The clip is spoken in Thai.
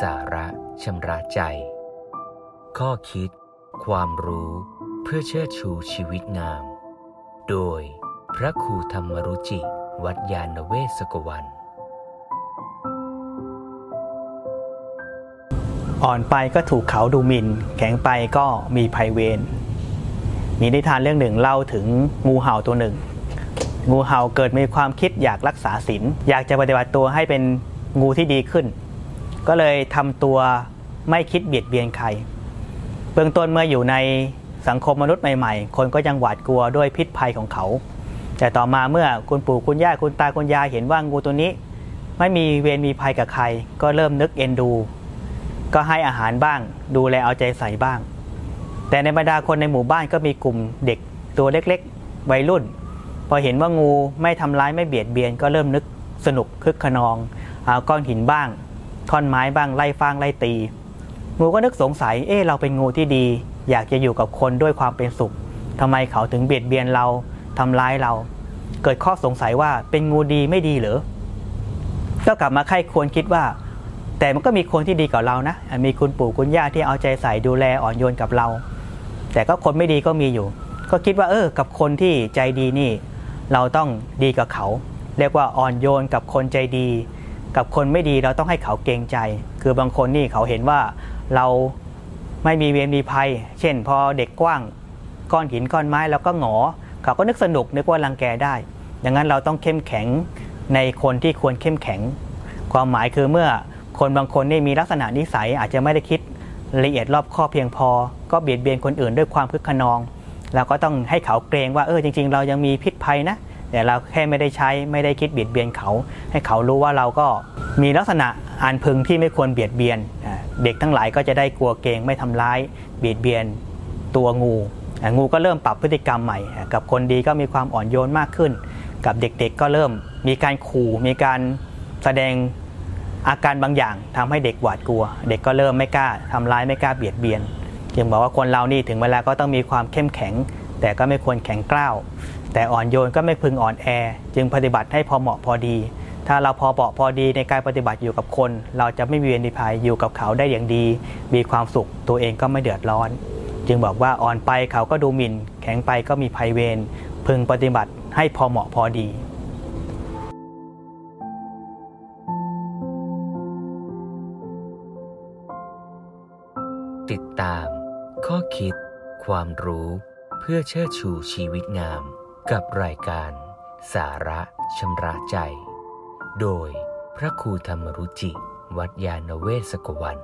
สาระชำระใจ ข้อคิด ความรู้เพื่อเชิดชูชีวิตงาม โดยพระครูธรรมรุจิ วัดยาณเวศกวันอ่อนไปก็ถูกเขาดูหมิน่น แข็งไปก็มีภัยเวรมีนิทานเรื่องหนึ่งเล่าถึงงูเห่าตัวหนึ่ง งูเห่าเกิดมีความคิดอยากรักษาศีลอยากจะปฏิบัติตัวให้เป็นงูที่ดีขึ้น ก็เลยทำตัวไม่คิดเบียดเบียนใคร เบื้องต้นเมื่ออยู่ในสังคมมนุษย์ใหม่ๆ คนก็ยังหวาดกลัวด้วยพิษภัยของเขา แต่ต่อมาเมื่อคุณปู่คุณย่าคุณตาคุณยายเห็นว่างูตัวนี้ ไม่มีเวรมีภัยกับใคร ก็เริ่มนึกเอ็นดู ก็ให้อาหารบ้าง ดูแลเอาใจใส่บ้าง แต่ในบรรดาคนในหมู่บ้านก็มีกลุ่มเด็กตัวเล็กๆ วัยรุ่น พอเห็นว่างูไม่ทำร้ายไม่เบียดเบียน ก็เริ่มนึกสนุกคึกขนอง เอาก้อนหินบ้าง ท่อนไม้บ้างไล่ฟางไล่ตี งูก็นึกสงสัย เออเราเป็นงูที่ดี อยากจะอยู่กับคนด้วยความเป็นสุขทำไมเขาถึงเบียดเบียนเราทำร้ายเรา เกิดข้อสงสัยว่าเป็นงูดีไม่ดีหรือก็กลับมาไข้ควรคิดว่า แต่มันก็มีคนที่ดีกับเรานะ มีคุณปู่คุณย่าที่เอาใจใส่ดูแลอ่อนโยนกับเรา แต่ก็คนไม่ดีก็มีอยู่ ก็คิดว่าเออ กับคนที่ใจดีนี่ เราต้องดีกับเขา เรียกว่าอ่อนโยนกับคนใจดี กับคนไม่ดีเราต้องให้เขาเกรงใจ คือบางคนนี่เขาเห็นว่าเราไม่มีเวรมีภัย เช่น พอเด็กกว้างก้อนหินก้อนไม้แล้วก็หงอ เขาก็นึกสนุกนึกว่ารังแกได้ ดังนั้นเราต้องเข้มแข็งในคนที่ควรเข้มแข็ง ความหมายคือเมื่อคนบางคนนี่มีลักษณะนิสัยอาจจะไม่ได้คิดละเอียดรอบข้อเพียงพอ ก็เบียดเบียนคนอื่นด้วยความคึกขนอง เราก็ต้องให้เขาเกรงว่าเออจริง ๆ เรายังมีพิษภัยนะ แต่เราแค่ไม่ได้ใช้ไม่ได้คิดเบียดเบียนเขา ให้เขารู้ว่าเราก็มีลักษณะอันพึงที่ไม่ควรเบียดเบียน เด็กทั้งหลายก็จะได้กลัวเกงไม่ทำร้าย เบียดเบียนตัวงูงูก็เริ่มปรับพฤติกรรมใหม่ กับคนดีก็มีความอ่อนโยนมากขึ้น กับเด็กๆก็เริ่มมีการขู่มีการแสดงอาการบางอย่างทำให้เด็กหวาดกลัว เด็กก็เริ่มไม่กล้าทำร้ายไม่กล้าเบียดเบียนจึงบอกว่าคนเรานี่ถึงเวลาก็ต้องมีความเข้มแข็ง แต่ก็ไม่ควรแข็งกร้าว แต่อ่อนโยนก็ไม่พึงอ่อนแอ จึงปฏิบัติให้พอเหมาะพอดี ถ้าเราพอเบาะพอดีในการปฏิบัติอยู่กับคน เราจะไม่มีเวรมีภัยอยู่กับเขาได้อย่างดี มีความสุขตัวเองก็ไม่เดือดร้อน จึงบอกว่าอ่อนไปเขาก็ดูหมิน่น แข็งไปก็มีภัยเวรพึงปฏิบัติให้พอเหมาะพอดีติดตาม ข้อคิด ความรู้ เพื่อเชิดชูชีวิตงาม กับรายการ สาระชำระใจ โดยพระครูธรรมรุจิ วัดยาณเวศกวัน